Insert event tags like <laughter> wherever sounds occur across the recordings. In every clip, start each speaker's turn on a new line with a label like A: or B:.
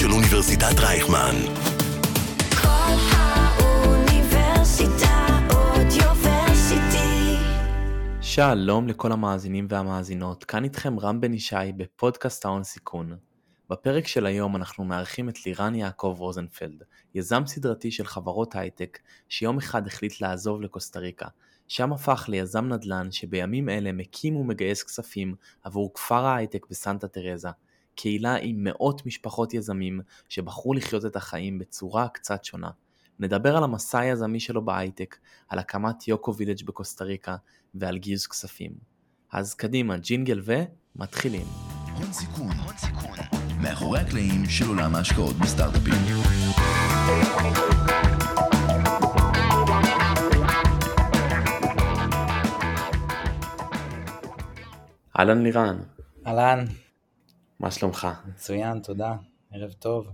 A: של אוניברסיטת רייכמן.
B: כל האוניברסיטה אודיוורסיטי.
C: שלום לכל המאזינים והמאזינות, כאן איתכם רם בן ישי בפודקאסט ההון סיכון. בפרק של היום אנחנו מארחים את לירן יעקב רוזנפלד, יזם סדרתי של חברות הייטק, שיום אחד החליט לעזוב לקוסטה ריקה. שם הפך ליזם נדל"ן שבימים אלה מקים ומגייס כספים עבור כפר ההייטק בסנטה תרזה, קהילה עם מאות משפחות יזמים שבחרו לחיות את החיים בצורה קצת שונה. נדבר על המסע היזמי שלו בהייטק, על הקמת יוקו וילג' בקוסטה ריקה ועל גיוס כספים. אז קדימה, ג'ינגל ומתחילים.
A: הון סיכון, הון סיכון. מאחורי הקלעים של עולם ההשקעות בסטארט-אפים.
C: אהלן לירן,
D: אהלן,
C: מה שלומך?
D: מצוין, תודה, ערב טוב.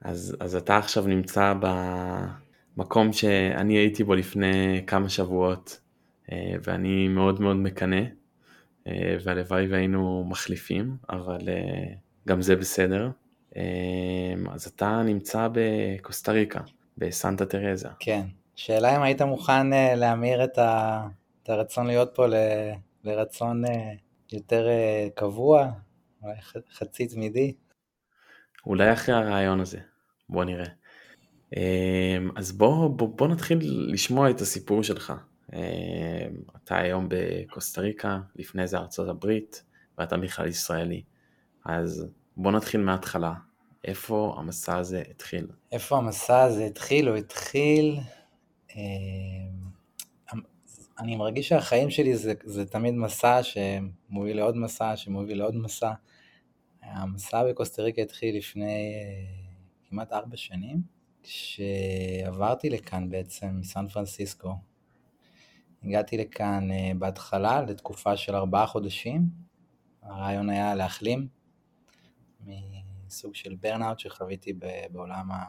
C: אז, אז אתה עכשיו נמצא במקום שאני הייתי בו לפני כמה שבועות, אה, ואני מאוד מאוד מקנא, אה, והלוואי והיינו מחליפים, אבל אה, גם זה בסדר. אז אתה נמצא בקוסטה ריקה, בסנטה תרזה.
D: כן, שאלה אם היית מוכן להמיר את, ה... את הרצון להיות פה ל... לרצון יותר קבוע, אולי חצי תמידי.
C: אולי אחרי הרעיון הזה, בוא נראה. אז בוא, בוא, בוא נתחיל לשמוע את הסיפור שלך. אתה היום בקוסטה ריקה, לפני זה ארצות הברית, ואתה בכלל ישראלי. אז בוא נתחיל מההתחלה. איפה המסע הזה התחיל?
D: איפה המסע הזה התחיל? הוא התחיל... אה, אני מרגיש שהחיים שלי זה, זה תמיד מסע שמוביל לעוד מסע, שמוביל לעוד מסע. המסע בקוסטה ריקה התחיל לפני אה, כמעט ארבע שנים, כשעברתי לכאן בעצם מסן פרנסיסקו. הגעתי לכאן אה, בהתחלה לתקופה של ארבעה חודשים. הרעיון היה להחלים מסוג של ברנאוט שחוויתי בעולם, ה...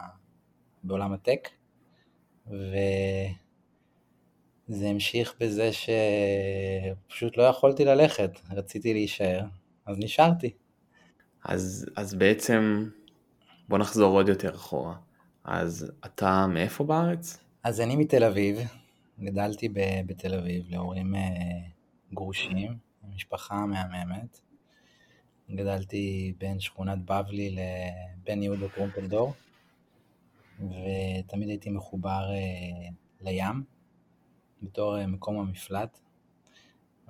D: בעולם הטק, וזה המשיך בזה שפשוט לא יכולתי ללכת, רציתי להישאר, אז נשארתי.
C: אז, אז בעצם, בוא נחזור עוד יותר אחורה. אז אתה מאיפה בארץ?
D: אז אני מתל אביב, גדלתי ב- בתל אביב להורים אה, גרושים, משפחה מהממת. גדלתי בין שכונת בבלי לבן יהודה טרומפלדור, ותמיד הייתי מחובר אה, לים, בתור אה, מקום המפלט,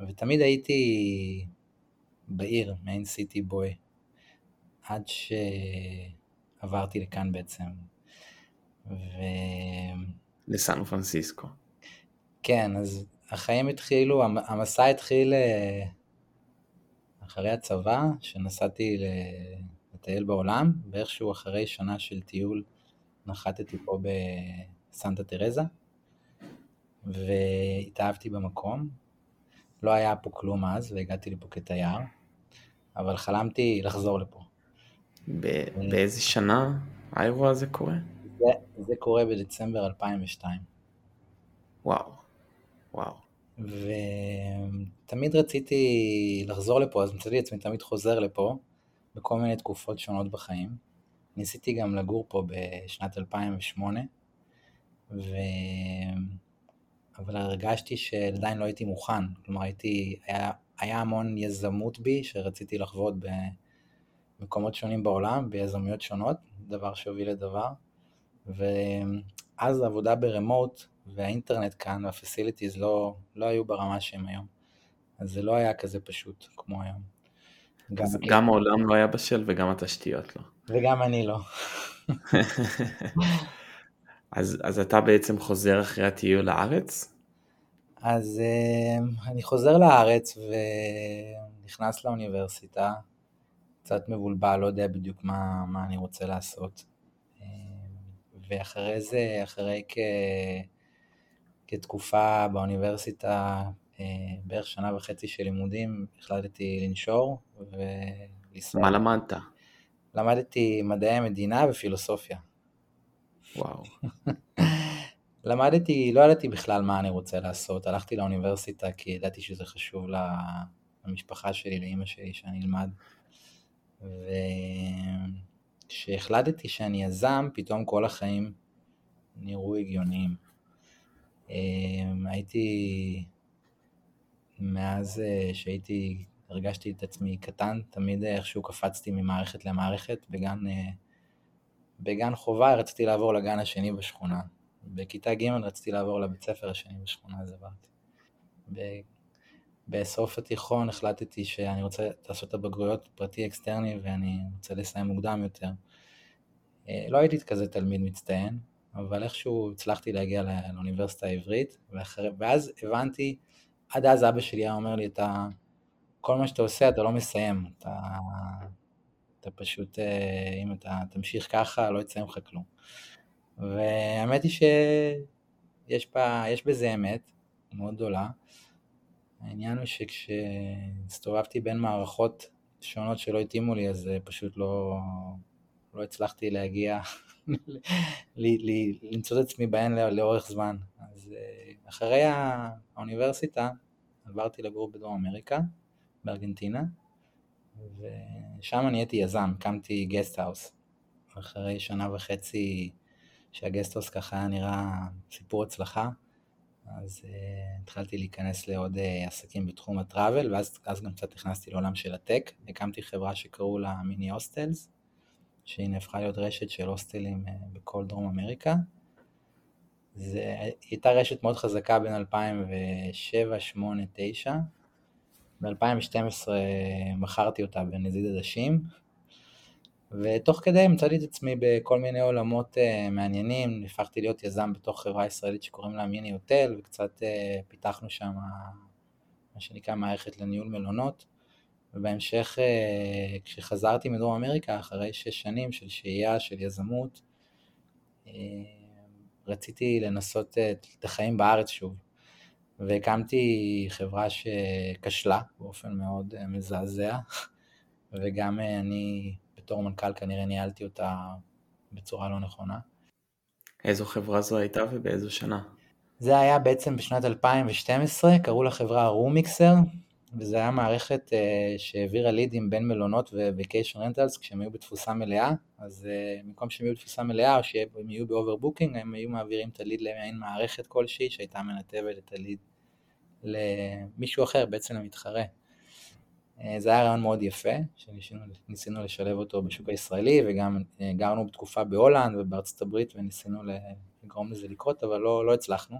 D: ותמיד הייתי בעיר, מעין סיטי בוי, עד שעברתי לכאן בעצם. וכן,
C: לסן פרנסיסקו.
D: אז החיים התחילו, המ- המסע התחיל אה, אחרי הצבא, שנסעתי לטייל בעולם, ואיכשהו אחרי שנה של טיול נחתתי פה בסנטה תרזה, והתאהבתי במקום. לא היה פה כלום אז, והגעתי לפה כתייר, אבל חלמתי לחזור לפה.
C: ב- באיזה שנה האירוע הזה קורה?
D: זה, זה קורה בדצמבר 2002.
C: וואו, וואו.
D: ותמיד רציתי לחזור לפה, אז מצאתי עצמי תמיד חוזר לפה, בכל מיני תקופות שונות בחיים. ניסיתי גם לגור פה בשנת 2008, ו... אבל הרגשתי שעדיין לא הייתי מוכן. כלומר, הייתי, היה, היה המון יזמות בי, שרציתי לחוות במקומות שונים בעולם, ביזמויות שונות, דבר שהוביל לדבר. ואז העבודה ברמוט והאינטרנט כאן והפסיליטיז לא, לא היו ברמה שהם היום. אז זה לא היה כזה פשוט כמו היום. גם,
C: גם העולם לא היה בשל וגם התשתיות לא.
D: וגם אני לא. <laughs>
C: אז, אז אתה בעצם חוזר אחרי הטיול לארץ?
D: אז uh, אני חוזר לארץ ונכנס לאוניברסיטה, קצת מבולבל, לא יודע בדיוק מה, מה אני רוצה לעשות. Uh, ואחרי זה, אחרי כ... כתקופה באוניברסיטה, uh, בערך שנה וחצי של לימודים, החלטתי לנשור ולנסוע.
C: מה למדת?
D: למדתי מדעי המדינה ופילוסופיה.
C: וואו. <laughs>
D: למדתי, לא ידעתי בכלל מה אני רוצה לעשות, הלכתי לאוניברסיטה כי ידעתי שזה חשוב למשפחה שלי, לאימא שלי, שאני אלמד. כשהחלטתי שאני יזם, פתאום כל החיים נראו הגיוניים. אמ, הייתי, מאז אה, שהייתי, הרגשתי את עצמי קטן, תמיד איכשהו קפצתי ממערכת למערכת. בגן, אה, בגן חובה רציתי לעבור לגן השני בשכונה. בכיתה ג' רציתי לעבור לבית ספר השני בשכונה, אז עברתי. בסוף התיכון החלטתי שאני רוצה לעשות את הבגרויות פרטי אקסטרני ואני רוצה לסיים מוקדם יותר. אה, לא הייתי כזה תלמיד מצטיין, אבל איכשהו הצלחתי להגיע לא- לאוניברסיטה העברית, ואחרי, ואז הבנתי, עד אז אבא שלי היה אומר לי, אתה, כל מה שאתה עושה אתה לא מסיים, אתה, אתה פשוט, אה, אם אתה תמשיך ככה, לא יצא ממך כלום. והאמת היא שיש בה, בזה אמת מאוד גדולה. העניין הוא שכשהסתובבתי בין מערכות שונות שלא התאימו לי, אז אה, פשוט לא, לא הצלחתי להגיע, <laughs> למצוא את עצמי בהן לא- לאורך זמן. אז אה, אחרי האוניברסיטה עברתי לגור בדרום אמריקה, בארגנטינה, ושם נהייתי יזם, הקמתי גסטהאוס. אחרי שנה וחצי שהגסטהאוס ככה היה נראה סיפור הצלחה, אז uh, התחלתי להיכנס לעוד uh, עסקים בתחום הטראבל, ואז אז גם קצת נכנסתי לעולם של הטק. הקמתי חברה שקראו לה מיני הוסטלס, שהיא נהפכה להיות רשת של הוסטלים uh, בכל דרום אמריקה. זה הייתה רשת מאוד חזקה בין 2007, 2008, 2009. ב-2012 מכרתי אותה בנזיד עדשים, ותוך כדי מצאתי את עצמי בכל מיני עולמות uh, מעניינים, הפכתי להיות יזם בתוך חברה ישראלית שקוראים לה מיני הוטל, וקצת uh, פיתחנו שם מה שנקרא מערכת לניהול מלונות, ובהמשך uh, כשחזרתי מדרום אמריקה, אחרי שש שנים של שהייה, של יזמות, uh, רציתי לנסות uh, את החיים בארץ שוב, והקמתי חברה שכשלה באופן מאוד uh, מזעזע, וגם אני בתור מנכ"ל כנראה ניהלתי אותה בצורה לא נכונה.
C: איזו חברה זו הייתה ובאיזו שנה?
D: זה היה בעצם בשנת 2012, קראו לחברה Roomixer, וזו הייתה מערכת uh, שהעבירה לידים בין מלונות ו-vacation rentals כשהם היו בתפוסה מלאה, אז uh, במקום שהם יהיו בתפוסה מלאה או שהם יהיו ב-overbooking, הם היו מעבירים את הליד למעין מערכת כלשהי שהייתה מנתבת את הליד למישהו אחר, בעצם למתחרה. אה, זה היה רעיון מאוד יפה, שניסינו לשלב אותו בשוק הישראלי, וגם אה, גרנו בתקופה בהולנד ובארצות הברית וניסינו לגרום לזה לקרות, אבל לא, לא הצלחנו.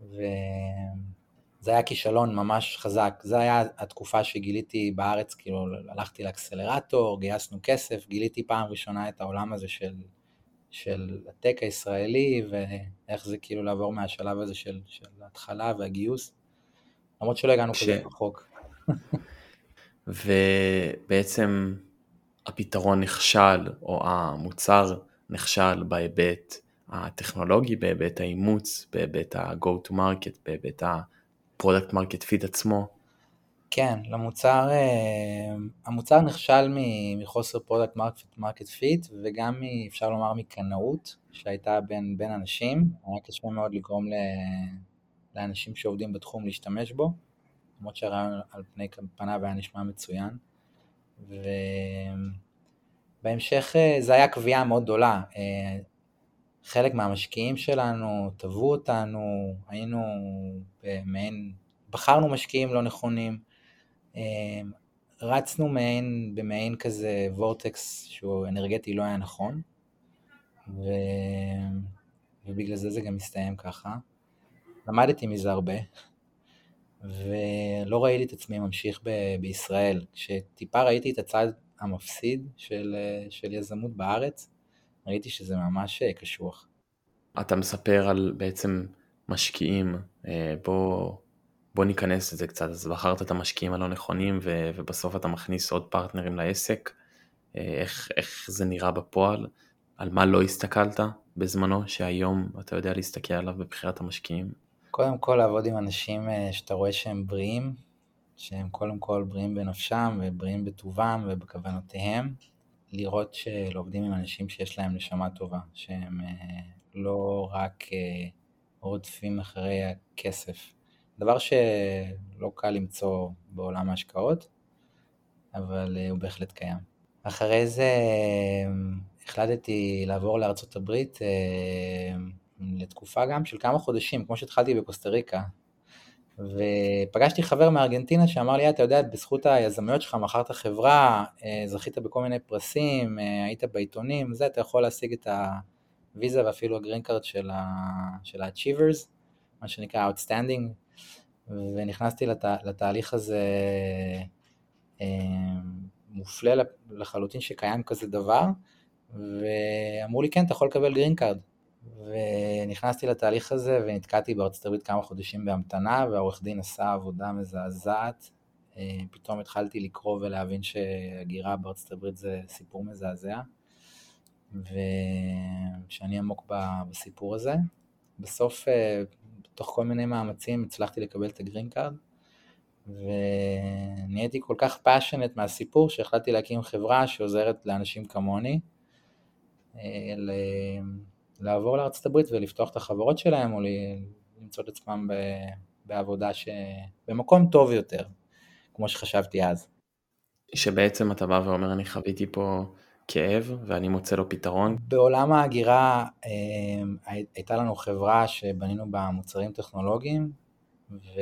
D: וזה היה כישלון ממש חזק. זו היה התקופה שגיליתי בארץ, כאילו הלכתי לאקסלרטור, גייסנו כסף, גיליתי פעם ראשונה את העולם הזה של, של הטק הישראלי, ואיך זה כאילו לעבור מהשלב הזה של, של ההתחלה והגיוס. למרות שלא הגענו ש... כזה רחוק.
C: ובעצם הפתרון נכשל, או המוצר נכשל בהיבט הטכנולוגי, בהיבט האימוץ, בהיבט ה-go to market, בהיבט ה-product market fit עצמו.
D: כן, למוצר, המוצר נכשל מחוסר product market fit וגם אפשר לומר מקנאות שהייתה בין, בין אנשים, היה קשה מאוד לגרום לאנשים שעובדים בתחום להשתמש בו. למרות שהרעיון על פני פניו היה נשמע מצוין. ובהמשך אה, זה היה קביעה מאוד גדולה. אה, חלק מהמשקיעים שלנו תבעו אותנו, היינו במעין, בחרנו משקיעים לא נכונים, אה, רצנו מעין, במעין כזה וורטקס שהוא אנרגטי לא היה נכון, ו... ובגלל זה זה גם מסתיים ככה. למדתי מזה הרבה, ולא ראיתי את עצמי ממשיך ב- בישראל. כשטיפה ראיתי את הצד המפסיד של, של יזמות בארץ, ראיתי שזה ממש אה, קשוח.
C: אתה מספר על בעצם משקיעים, אה, בוא, בוא ניכנס לזה קצת, אז בחרת את המשקיעים הלא נכונים ו, ובסוף אתה מכניס עוד פרטנרים לעסק, אה, איך, איך זה נראה בפועל, על מה לא הסתכלת בזמנו, שהיום אתה יודע להסתכל עליו בבחירת המשקיעים?
D: קודם כל לעבוד עם אנשים אה, שאתה רואה שהם בריאים, שהם קודם כל בריאים בנפשם ובריאים בטובם ובכוונותיהם, לראות שעובדים עם אנשים שיש להם נשמה טובה, שהם אה, לא רק אה, רודפים אחרי הכסף. דבר שלא קל למצוא בעולם ההשקעות, אבל הוא בהחלט קיים. אחרי זה החלטתי לעבור לארצות הברית לתקופה גם של כמה חודשים, כמו שהתחלתי בקוסטה ריקה. ופגשתי חבר מארגנטינה שאמר לי, אתה יודע, בזכות היזמיות שלך מכרת חברה, אה, זכית בכל מיני פרסים, היית בעיתונים, זה, אתה יכול להשיג את הוויזה ואפילו הגרין קארד של ה-Achievers, מה שנקרא Outstanding, ונכנסתי לת, לתהליך הזה מופלא לחלוטין שקיים כזה דבר, ואמרו לי, כן, אתה יכול לקבל גרין קארד. ונכנסתי לתהליך הזה ונתקעתי בארצות הברית כמה חודשים בהמתנה, והעורך דין עשה עבודה מזעזעת. אה, פתאום התחלתי לקרוא ולהבין שהגירה בארצות הברית זה סיפור מזעזע, ושאני עמוק בסיפור הזה. בסוף, אה, תוך כל מיני מאמצים, הצלחתי לקבל את הגרין קארד, ונהייתי כל כך passionate מהסיפור שהחלטתי להקים חברה שעוזרת לאנשים כמוני אה, לעבור לארצות הברית ולפתוח את החברות שלהם או למצוא את עצמם בעבודה ש... במקום טוב יותר, כמו שחשבתי אז.
C: שבעצם אתה בא ואומר אני חוויתי פה כאב ואני מוצא לו פתרון.
D: בעולם ההגירה אה, הייתה לנו חברה שבנינו בה מוצרים טכנולוגיים ו...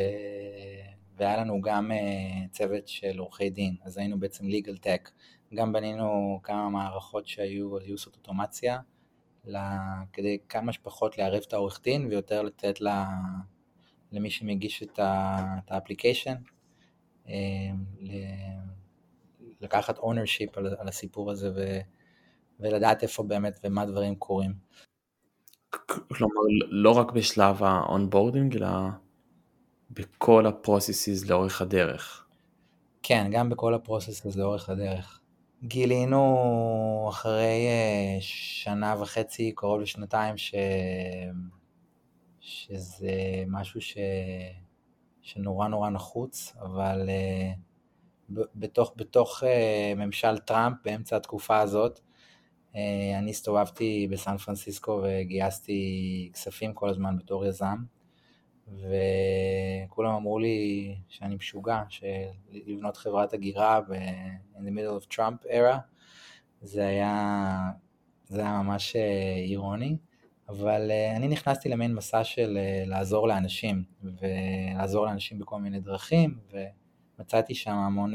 D: והיה לנו גם uh, צוות של עורכי דין, אז היינו בעצם legal tech, גם בנינו כמה מערכות שהיו עושות אוטומציה, לה, כדי כמה שפחות לערב את העורך דין ויותר לתת לה, למי שמגיש את ה-application, uh, לקחת ownership על, על הסיפור הזה ו, ולדעת איפה באמת ומה דברים קורים.
C: כלומר, לא רק בשלב ה-onboarding, אלא בכל הפרוססיס לאורך הדרך.
D: כן, גם בכל הפרוססיס לאורך הדרך. גילינו אחרי אה, שנה וחצי, קרוב לשנתיים, ש... שזה משהו ש... שנורא נורא נחוץ, אבל uh, בתוך, בתוך uh, ממשל טראמפ, באמצע התקופה הזאת, אני הסתובבתי בסן פרנסיסקו וגייסתי כספים כל הזמן בתור יזם, וכולם אמרו לי שאני משוגע, שלבנות חברת הגירה ב- in the middle of Trump era, זה היה, זה היה ממש אה, אירוני, אבל אה, אני נכנסתי למין מסע של אה, לעזור לאנשים, ולעזור לאנשים בכל מיני דרכים, ומצאתי שם המון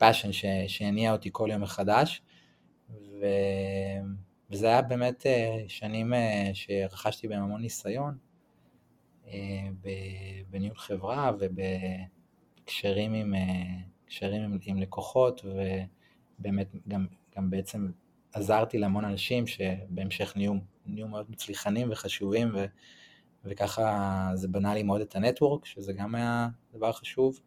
D: passion שהניע אותי כל יום מחדש, ו... וזה היה באמת שנים שרכשתי בהם המון ניסיון, בניהול חברה ובקשרים עם, אה, עם, עם לקוחות, ובאמת גם, גם בעצם עזרתי להמון אנשים שבהמשך נהיו, נהיו מאוד מצליחנים וחשובים, ו, וככה זה בנה לי מאוד את הנטוורק, שזה גם היה דבר חשוב.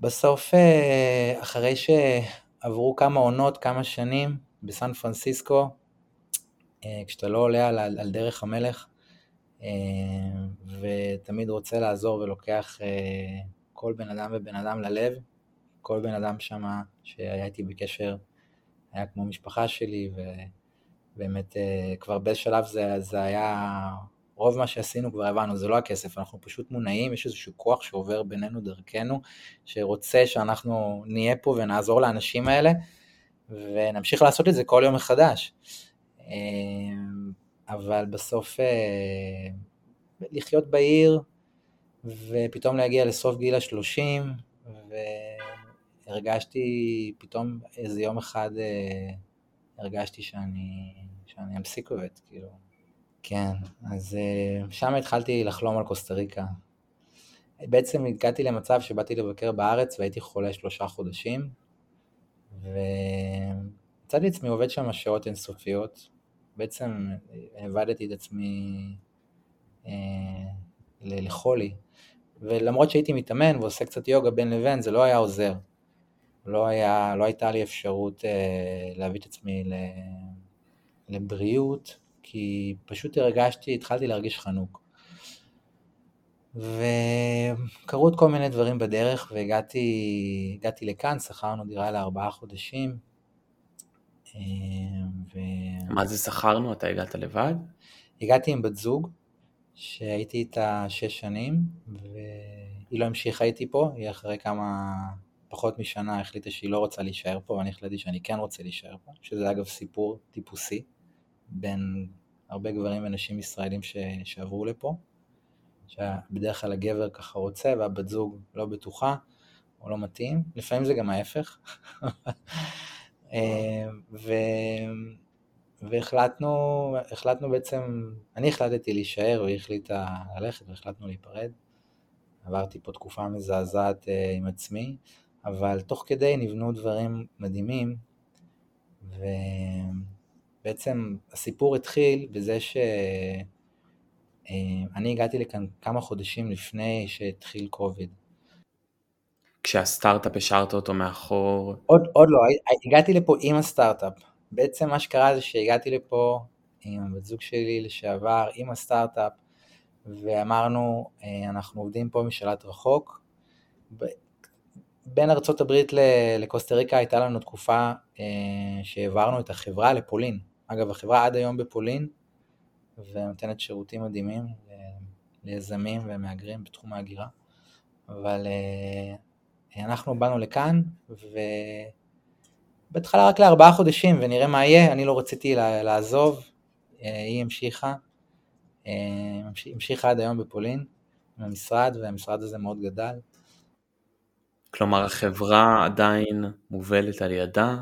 D: בסוף, אה, אחרי שעברו כמה עונות, כמה שנים בסן פרנסיסקו, כשאתה לא עולה על, על דרך המלך, אה, ותמיד רוצה לעזור ולוקח אה, כל בן אדם ובן אדם ללב. כל בן אדם שם שהיה איתי בקשר היה כמו משפחה שלי, ובאמת אה, כבר בשלב זה, זה היה, רוב מה שעשינו כבר הבנו, זה לא הכסף, אנחנו פשוט מונעים, יש איזשהו כוח שעובר בינינו דרכנו, שרוצה שאנחנו נהיה פה ונעזור לאנשים האלה, ונמשיך לעשות את זה כל יום מחדש. אבל בסוף אה, לחיות בעיר ופתאום להגיע לסוף גיל השלושים והרגשתי פתאום איזה יום אחד אה, הרגשתי שאני, שאני אמסיק עובד, כאילו. כן, אז אה, שם התחלתי לחלום על קוסטה ריקה. בעצם הגעתי למצב שבאתי לבקר בארץ והייתי חולה שלושה חודשים, ומצאתי עצמי עובד שם שעות אינסופיות, בעצם העבדתי את עצמי אה, לחולי. ולמרות שהייתי מתאמן ועושה קצת יוגה בין לבין, זה לא היה עוזר. לא, היה, לא הייתה לי אפשרות אה, להביא את עצמי לבריאות, כי פשוט הרגשתי, התחלתי להרגיש חנוק. וקרו עוד כל מיני דברים בדרך, והגעתי לכאן, שכרנו דירה לארבעה חודשים,
C: ו... מה זה שכרנו? אתה הגעת לבד?
D: הגעתי עם בת זוג, שהייתי איתה שש שנים, והיא לא המשיכה איתי פה, היא אחרי כמה, פחות משנה החליטה שהיא לא רוצה להישאר פה, ואני החלטתי שאני כן רוצה להישאר פה, שזה אגב סיפור טיפוסי בין הרבה גברים ונשים ישראלים ש... שעברו לפה, שבדרך כלל הגבר ככה רוצה והבת זוג לא בטוחה או לא מתאים, לפעמים זה גם ההפך. <laughs> אה, ו... והחלטנו, החלטנו בעצם, אני החלטתי להישאר והיא החליטה ללכת והחלטנו להיפרד. עברתי פה תקופה מזעזעת אה, עם עצמי, אבל תוך כדי נבנו דברים מדהימים, ובעצם הסיפור התחיל בזה שאני אה, הגעתי לכאן כמה חודשים לפני שהתחיל קוביד.
C: כשהסטארט-אפ השארת אותו מאחור?
D: עוד, עוד לא, הגעתי לפה עם הסטארט-אפ. בעצם מה שקרה זה שהגעתי לפה עם הבת זוג שלי לשעבר, עם הסטארט-אפ, ואמרנו, אה, אנחנו עובדים פה משלט רחוק. בין ארצות הברית לקוסטה ריקה הייתה לנו תקופה אה, שהעברנו את החברה לפולין. אגב, החברה עד היום בפולין, ונותנת שירותים מדהימים ליזמים ומהגרים בתחום ההגירה. אבל אה, אנחנו באנו לכאן, ובהתחלה רק לארבעה חודשים, ונראה מה יהיה, אני לא רציתי לעזוב, היא המשיכה, המשיכה עד היום בפולין, עם המשרד, והמשרד הזה מאוד גדל.
C: כלומר החברה עדיין מובלת על ידה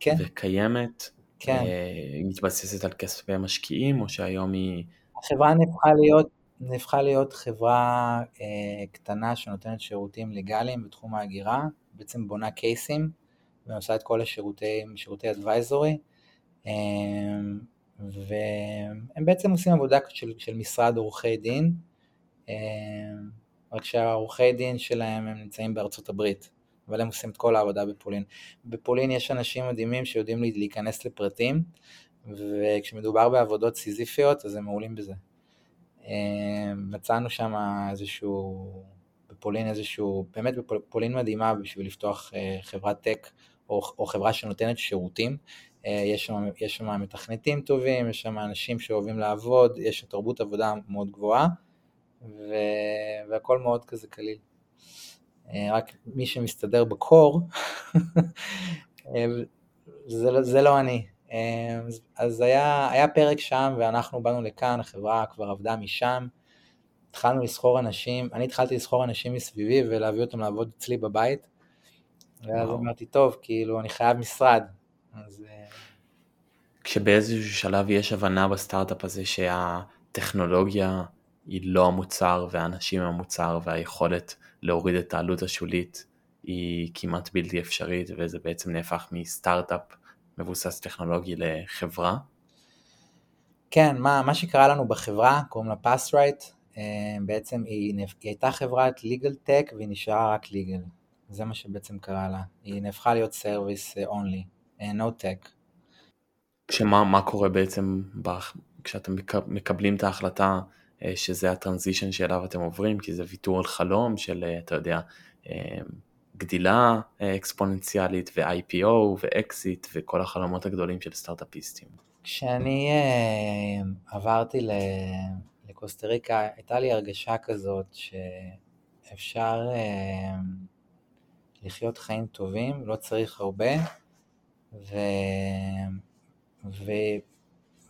D: כן.
C: וקיימת,
D: כן.
C: אה, היא מתבססת על כספי משקיעים או שהיום היא...
D: החברה נהפכה להיות, נהפכה להיות חברה אה, קטנה שנותנת שירותים לגאליים בתחום ההגירה, בעצם בונה קייסים ועושה את כל השירותי, שירותי אדוויזורי, אה, והם בעצם עושים עבודה של, של משרד עורכי דין, אה, רק שהעורכי דין שלהם הם נמצאים בארצות הברית, אבל הם עושים את כל העבודה בפולין. בפולין יש אנשים מדהימים שיודעים להיכנס לפרטים, וכשמדובר בעבודות סיזיפיות אז הם מעולים בזה. אה, מצאנו שם איזשהו, בפולין איזשהו, באמת בפולין מדהימה בשביל לפתוח אה, חברת טק או, או חברה שנותנת שירותים. אה, יש שם, יש שם מתכנתים טובים, יש שם אנשים שאוהבים לעבוד, יש תרבות עבודה מאוד גבוהה. ו... והכל מאוד כזה קליל. אה, רק מי שמסתדר בקור, <laughs> אה, זה, זה לא אני. אז היה, היה פרק שם ואנחנו באנו לכאן, החברה כבר עבדה משם, התחלנו לסחור אנשים, אני התחלתי לסחור אנשים מסביבי ולהביא אותם לעבוד אצלי בבית, ואז וואו. אמרתי, טוב, כאילו, אני חייב משרד. אז...
C: כשבאיזשהו שלב יש הבנה בסטארט-אפ הזה שהטכנולוגיה היא לא המוצר והאנשים הם המוצר והיכולת להוריד את העלות השולית היא כמעט בלתי אפשרית וזה בעצם נהפך מסטארט-אפ מבוסס טכנולוגי לחברה.
D: כן, מה, מה שקרה לנו בחברה, קוראים לה פאסטרייט, אה, בעצם היא, היא הייתה חברת legal tech והיא נשארה רק legal, זה מה שבעצם קרה לה, היא נהפכה להיות service only, אה, no tech.
C: כשמה מה קורה בעצם כשאתם מקבלים את ההחלטה אה, שזה הטרנזישן שאליו אתם עוברים, כי זה ויתור על חלום של, אתה יודע, אה, גדילה אקספוננציאלית ו-IPO ו-Exit וכל החלומות הגדולים של סטארט-אפיסטים.
D: כשאני עברתי לקוסטה ריקה, הייתה לי הרגשה כזאת שאפשר לחיות חיים טובים, לא צריך הרבה, ו... ו...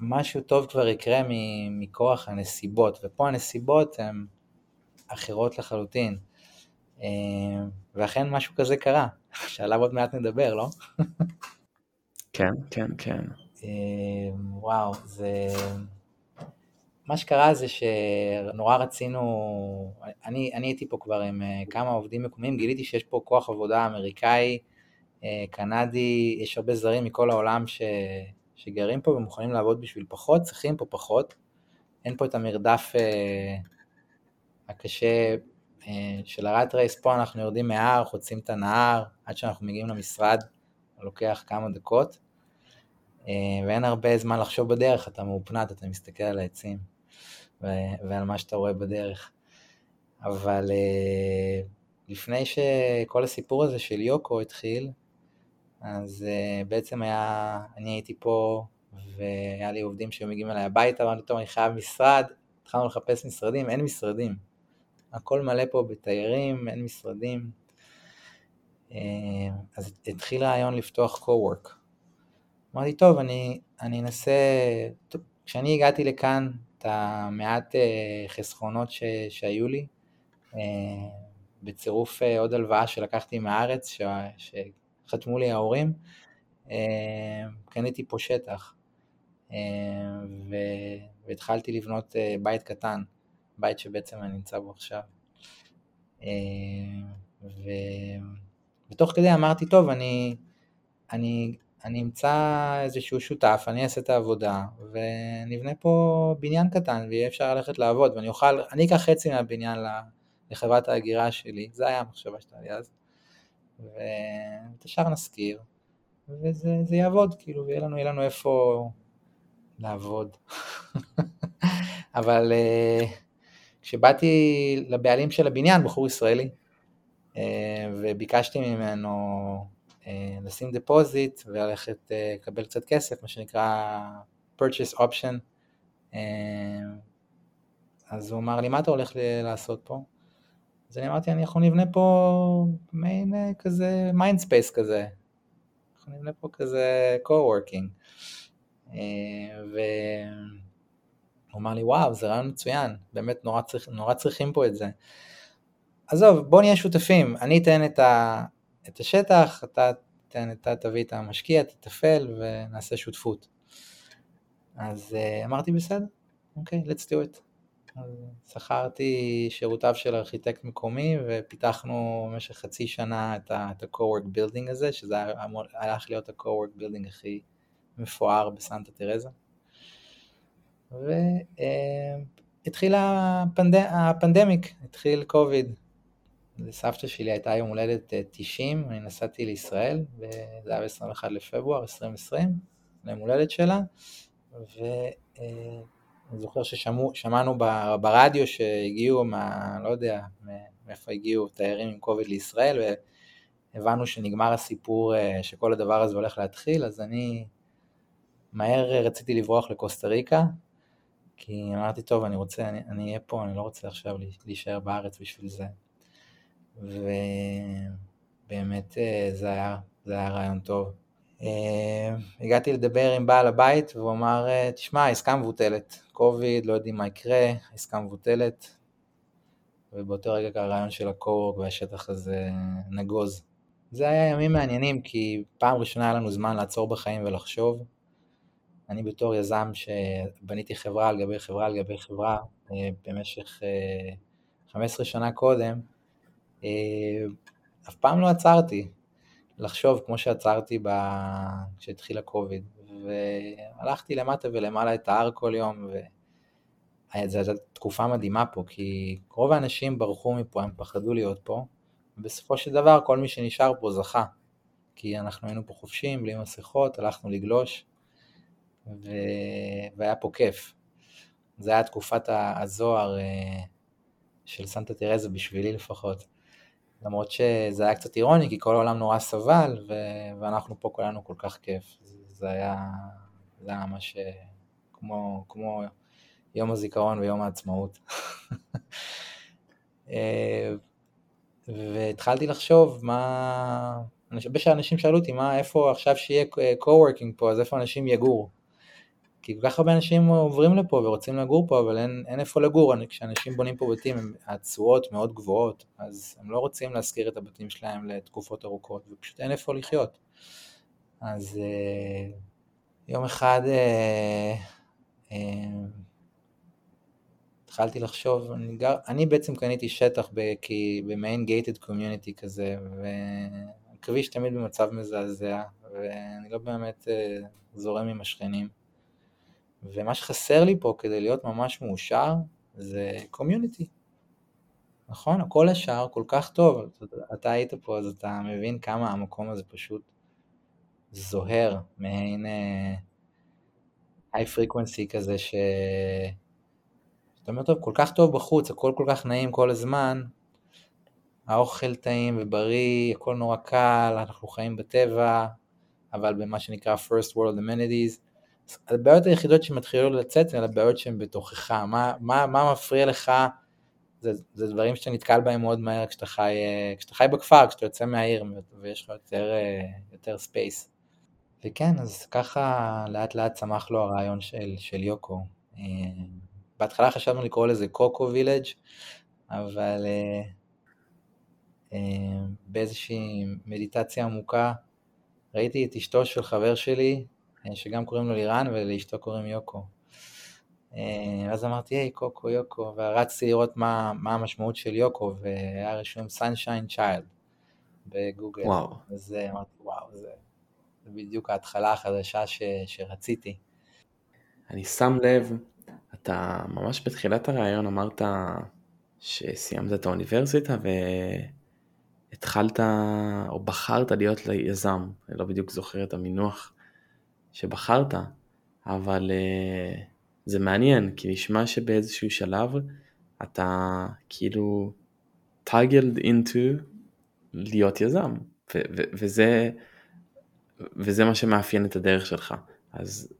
D: משהו טוב כבר יקרה מכוח הנסיבות, ופה הנסיבות הן אחרות לחלוטין. אה, ואכן משהו כזה קרה, <laughs> שעליו עוד מעט נדבר, לא?
C: כן, כן, כן.
D: אה, וואו, זה... מה שקרה זה שנורא רצינו, אני, אני הייתי פה כבר עם אה, כמה עובדים מקומיים, גיליתי שיש פה כוח עבודה אמריקאי, קנדי, יש הרבה זרים מכל העולם ש... שגרים פה ומוכנים לעבוד בשביל פחות, צריכים פה פחות. אין פה את המרדף אה, הקשה אה, של הראט רייס, פה אנחנו יורדים מההר, חוצים את הנהר, עד שאנחנו מגיעים למשרד, לוקח כמה דקות, אה, ואין הרבה זמן לחשוב בדרך, אתה מאופנת, אתה מסתכל על העצים ועל מה שאתה רואה בדרך. אבל אה, לפני שכל הסיפור הזה של יוקו התחיל, אז uh, בעצם היה, אני הייתי פה והיה לי עובדים שמגיעים אליי הביתה, אמרתי, טוב, אני חייב משרד, התחלנו לחפש משרדים, אין משרדים. הכל מלא פה בתיירים, אין משרדים. Uh, אז התחיל רעיון לפתוח co-work. אמרתי, טוב, אני, אני אנסה, טוב, כשאני הגעתי לכאן, את המעט אה, חסכונות ש, שהיו לי, אה, בצירוף אה, עוד הלוואה שלקחתי מהארץ, ש, שחתמו לי ההורים, קניתי פה שטח, ו, והתחלתי לבנות בית קטן, בית שבעצם אני נמצא בו עכשיו. ו... ותוך כדי אמרתי, טוב, אני, אני, אני אמצא איזשהו שותף, אני אעשה את העבודה, ונבנה פה בניין קטן, ויהיה אפשר ללכת לעבוד, ואני אוכל, אני אקח חצי מהבניין לחברת ההגירה שלי, זה היה המחשבה שלה לי אז, ואת השאר נשכיר, וזה יעבוד, כאילו, ויהיה לנו, לנו איפה לעבוד. <laughs> אבל uh, כשבאתי לבעלים של הבניין, בחור ישראלי, uh, וביקשתי ממנו לשים deposit וללכת לקבל קצת כסף, מה שנקרא purchase option, uh, אז הוא אמר לי, מה אתה הולך לעשות פה? אז אני אמרתי, אנחנו נבנה פה מעין כזה Mindspace כזה, אנחנו נבנה פה כזה co-working. והוא אמר לי, וואו, זה רעיון מצוין, באמת נורא, צריך, נורא צריכים פה את זה. עזוב, בוא נהיה שותפים, אני אתן את, ה, את השטח, אתה תן, אתה תביא את המשקיע, תתפעל ונעשה שותפות. אז אמרתי, בסדר, אוקיי, okay, let's do it. שכרתי שירותיו של ארכיטקט מקומי ופיתחנו במשך חצי שנה את ה-co-work building הזה, שזה הלך להיות ה-co-work building הכי מפואר בסנטה תרזה. והתחיל הפנד... הפנדמיק, התחיל קוביד. לסבתא שלי הייתה יום הולדת 90, אני נסעתי לישראל, וזה היה ב-21 לפברואר 2020, ליום הולדת שלה, ואני זוכר ששמענו ברדיו שהגיעו מה... לא יודע מאיפה הגיעו תיירים עם קוביד לישראל, והבנו שנגמר הסיפור שכל הדבר הזה הולך להתחיל, אז אני מהר רציתי לברוח לקוסטה ריקה, כי אמרתי, טוב, אני רוצה, אני אהיה פה, אני לא רוצה עכשיו להישאר בארץ בשביל זה. ובאמת אה, זה היה, זה היה רעיון טוב. אה, הגעתי לדבר עם בעל הבית, והוא אמר, אה, תשמע, העסקה מבוטלת, קוביד, לא יודעים מה יקרה, העסקה מבוטלת. ובאותו רגע הרעיון של הקורק והשטח הזה נגוז. זה היה ימים מעניינים, כי פעם ראשונה היה לנו זמן לעצור בחיים ולחשוב. אני בתור יזם שבניתי חברה על גבי חברה על גבי חברה במשך 15 אה, שנה קודם, אף פעם לא עצרתי לחשוב כמו שעצרתי כשהתחיל הקוביד, והלכתי למטה ולמעלה את ההר כל יום, וזו הייתה תקופה מדהימה פה, כי רוב האנשים ברחו מפה, הם פחדו להיות פה, ובסופו של דבר כל מי שנשאר פה זכה, כי אנחנו היינו פה חופשיים, בלי מסכות, הלכנו לגלוש, ו... והיה פה כיף. זה היה תקופת הזוהר אה, של סנטה תרזה, בשבילי לפחות. למרות שזה היה קצת אירוני, כי כל העולם נורא סבל, ו... ואנחנו פה כולנו כל כך כיף. זה היה, זה היה ממש אה, כמו, כמו יום הזיכרון ויום העצמאות. <laughs> אה, והתחלתי לחשוב מה... הרבה אנשים שאלו אותי, מה, איפה עכשיו שיהיה co-working פה, אז איפה אנשים יגורו? כי כל כך הרבה אנשים עוברים לפה ורוצים לגור פה, אבל אין, אין איפה לגור, כשאנשים בונים פה בתים, התשואות מאוד גבוהות, אז הם לא רוצים להשכיר את הבתים שלהם לתקופות ארוכות, ופשוט אין איפה לחיות. אז אה, יום אחד אה, אה, התחלתי לחשוב, אני, גר, אני בעצם קניתי שטח במעין גייטד קומיוניטי כזה, והכביש תמיד במצב מזעזע, ואני לא באמת אה, זורם עם השכנים. ומה שחסר לי פה כדי להיות ממש מאושר זה קומיוניטי. נכון? כל השאר כל כך טוב, אתה היית פה אז אתה מבין כמה המקום הזה פשוט זוהר, מעין היי uh, פריקוונסי כזה ש... אתה אומר, טוב, כל כך טוב בחוץ, הכל כל כך נעים כל הזמן, האוכל טעים ובריא, הכל נורא קל, אנחנו חיים בטבע, אבל במה שנקרא first world amenities, הבעיות היחידות שמתחילות לצאת הן הבעיות שהן בתוכך, מה, מה, מה מפריע לך זה, זה דברים שאתה נתקל בהם מאוד מהר כשאתה חי, אה, כשאתה חי בכפר, כשאתה יוצא מהעיר ויש לך יותר, אה, יותר space. וכן, אז ככה לאט לאט צמח לו הרעיון של, של יוקו. אה, בהתחלה חשבנו לקרוא לזה Coco Village, אבל באיזושהי מדיטציה עמוקה ראיתי את אשתו של חבר שלי, שגם קוראים לו לירן ולאשתו קוראים יוקו. אה, ואז אמרתי, היי, קוקו, יוקו, ורצתי לראות מה, מה המשמעות של יוקו, והיה רשום Sunshine Child בגוגל.
C: וואו.
D: אז אה, אמרתי, וואו, זה, זה בדיוק ההתחלה החדשה ש, שרציתי.
C: אני שם לב, אתה ממש בתחילת הרעיון אמרת שסיימת את האוניברסיטה והתחלת או בחרת להיות ליזם, אני לא בדיוק זוכר את המינוח שבחרת, אבל uh, זה מעניין, כי נשמע שבאיזשהו שלב אתה כאילו טאגלד אינטו להיות יזם, וזה, וזה מה שמאפיין את הדרך שלך. אז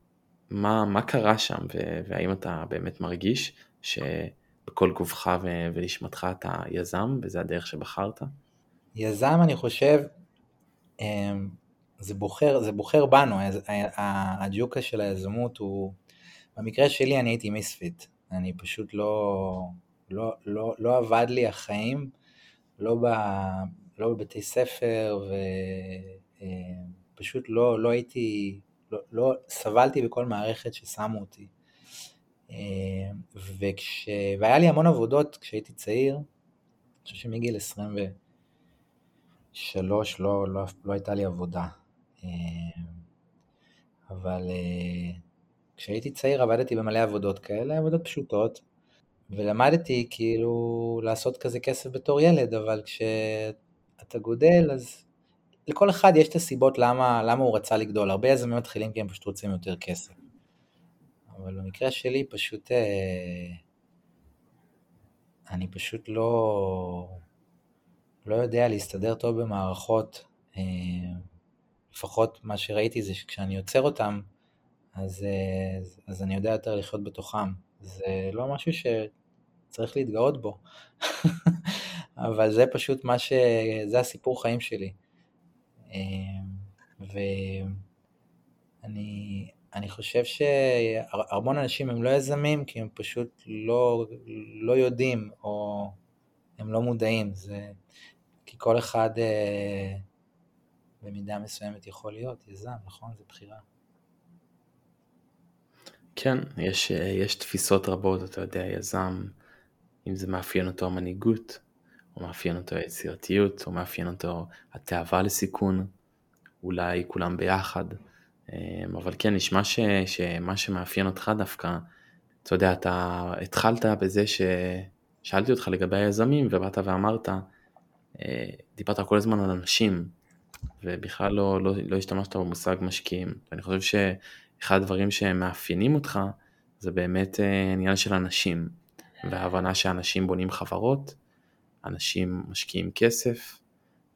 C: מה, מה קרה שם, והאם אתה באמת מרגיש שבכל גופך ונשמתך אתה יזם, וזה הדרך שבחרת?
D: יזם, אני חושב, אמ, זה בוחר, זה בוחר בנו, הג'וקה של היזמות הוא, במקרה שלי אני הייתי מיספיט, אני פשוט לא, לא, לא, לא עבד לי החיים, לא, ב, לא בבתי ספר, ופשוט אה, לא, לא הייתי, לא, לא, סבלתי בכל מערכת ששמו אותי. אה, וכש, והיה לי המון עבודות כשהייתי צעיר, אני חושב שמגיל 23 לא, לא, לא הייתה לי עבודה. אה, אבל כשהייתי צעיר עבדתי במלא עבודות כאלה, עבודות פשוטות, ולמדתי כאילו לעשות כזה כסף בתור ילד, אבל כשאתה גודל אז לכל אחד יש את הסיבות למה, למה הוא רצה לגדול. הרבה יזמים מתחילים כי הם פשוט רוצים יותר כסף. אבל במקרה שלי פשוט... אה, אני פשוט לא... לא יודע להסתדר טוב במערכות. לפחות מה שראיתי זה שכשאני יוצר אותם, אז, אה, אז אני יודע יותר לחיות בתוכם. זה לא משהו שצריך להתגאות בו, <laughs> אבל זה פשוט מה ש... זה הסיפור חיים שלי. אה, ואני אני חושב שהרמון אנשים הם לא יזמים כי הם פשוט לא, לא יודעים או הם לא מודעים. זה... כי כל אחד אה, במידה מסוימת יכול להיות יזם, נכון? זה בחירה.
C: כן, יש, יש תפיסות רבות, אתה יודע, יזם, אם זה מאפיין אותו המנהיגות, או מאפיין אותו היצירתיות, או מאפיין אותו התאווה לסיכון, אולי כולם ביחד. אמ, אבל כן, נשמע ש, שמה שמאפיין אותך דווקא, אתה יודע, אתה התחלת בזה ששאלתי אותך לגבי היזמים, ובאת ואמרת, אה, דיברת כל הזמן על אנשים, ובכלל לא, לא, לא השתמשת במושג משקיעים. ואני חושב ש... אחד הדברים שמאפיינים אותך זה באמת אה, עניין של אנשים, וההבנה שאנשים בונים חברות, אנשים משקיעים כסף,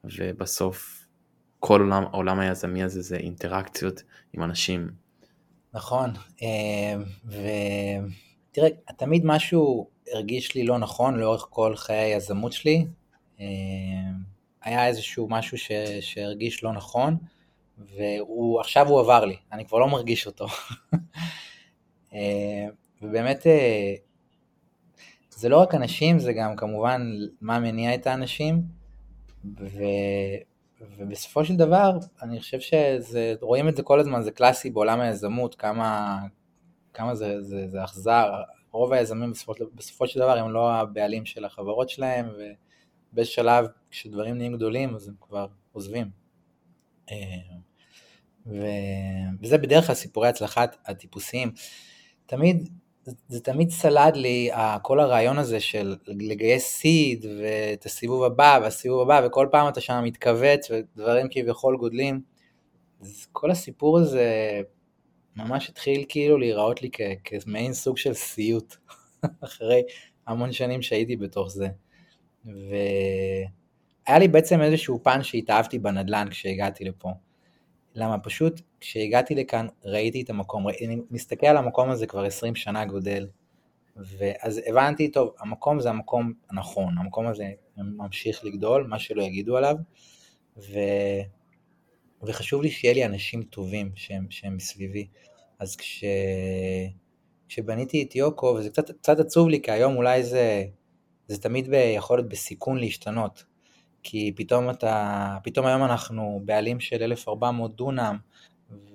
C: ובסוף כל עולם, העולם היזמי הזה זה אינטראקציות עם אנשים.
D: נכון, אה, ותראה, תמיד משהו הרגיש לי לא נכון לאורך כל חיי היזמות שלי. היה איזשהו משהו ש... שהרגיש לא נכון, ועכשיו הוא עבר לי, אני כבר לא מרגיש אותו. <laughs> אה, ובאמת, אה, זה לא רק אנשים, זה גם כמובן מה מניע את האנשים, ו... ובסופו של דבר, אני חושב שרואים את זה כל הזמן, זה קלאסי בעולם היזמות, כמה, כמה זה, זה, זה אכזר, רוב היזמים בסופו, בסופו של דבר הם לא הבעלים של החברות שלהם, ובאיזשהו שלב, כשדברים נהיים גדולים, אז הם כבר עוזבים. אה, ו... וזה בדרך כלל סיפורי הצלחת הטיפוסיים. תמיד, זה תמיד סלד לי כל הרעיון הזה של לגייס סיד ואת הסיבוב הבא והסיבוב הבא וכל פעם אתה שם מתכווץ ודברים כביכול גודלים. אז כל הסיפור הזה ממש התחיל כאילו להיראות לי כמעין סוג של סיוט <laughs> אחרי המון שנים שהייתי בתוך זה. והיה לי בעצם איזשהו פן שהתאהבתי בנדל"ן כשהגעתי לפה. למה? פשוט כשהגעתי לכאן ראיתי את המקום, אני מסתכל על המקום הזה כבר 20 שנה גודל, ואז הבנתי, טוב, המקום זה המקום הנכון, המקום הזה ממשיך לגדול, מה שלא יגידו עליו, ו... וחשוב לי שיהיה לי אנשים טובים שהם, שהם מסביבי. אז כש... כשבניתי את יוקו, וזה קצת, קצת עצוב לי, כי היום אולי זה, זה תמיד ב, יכול להיות בסיכון להשתנות. כי פתאום אתה, פתאום היום אנחנו בעלים של 1,400 דונם,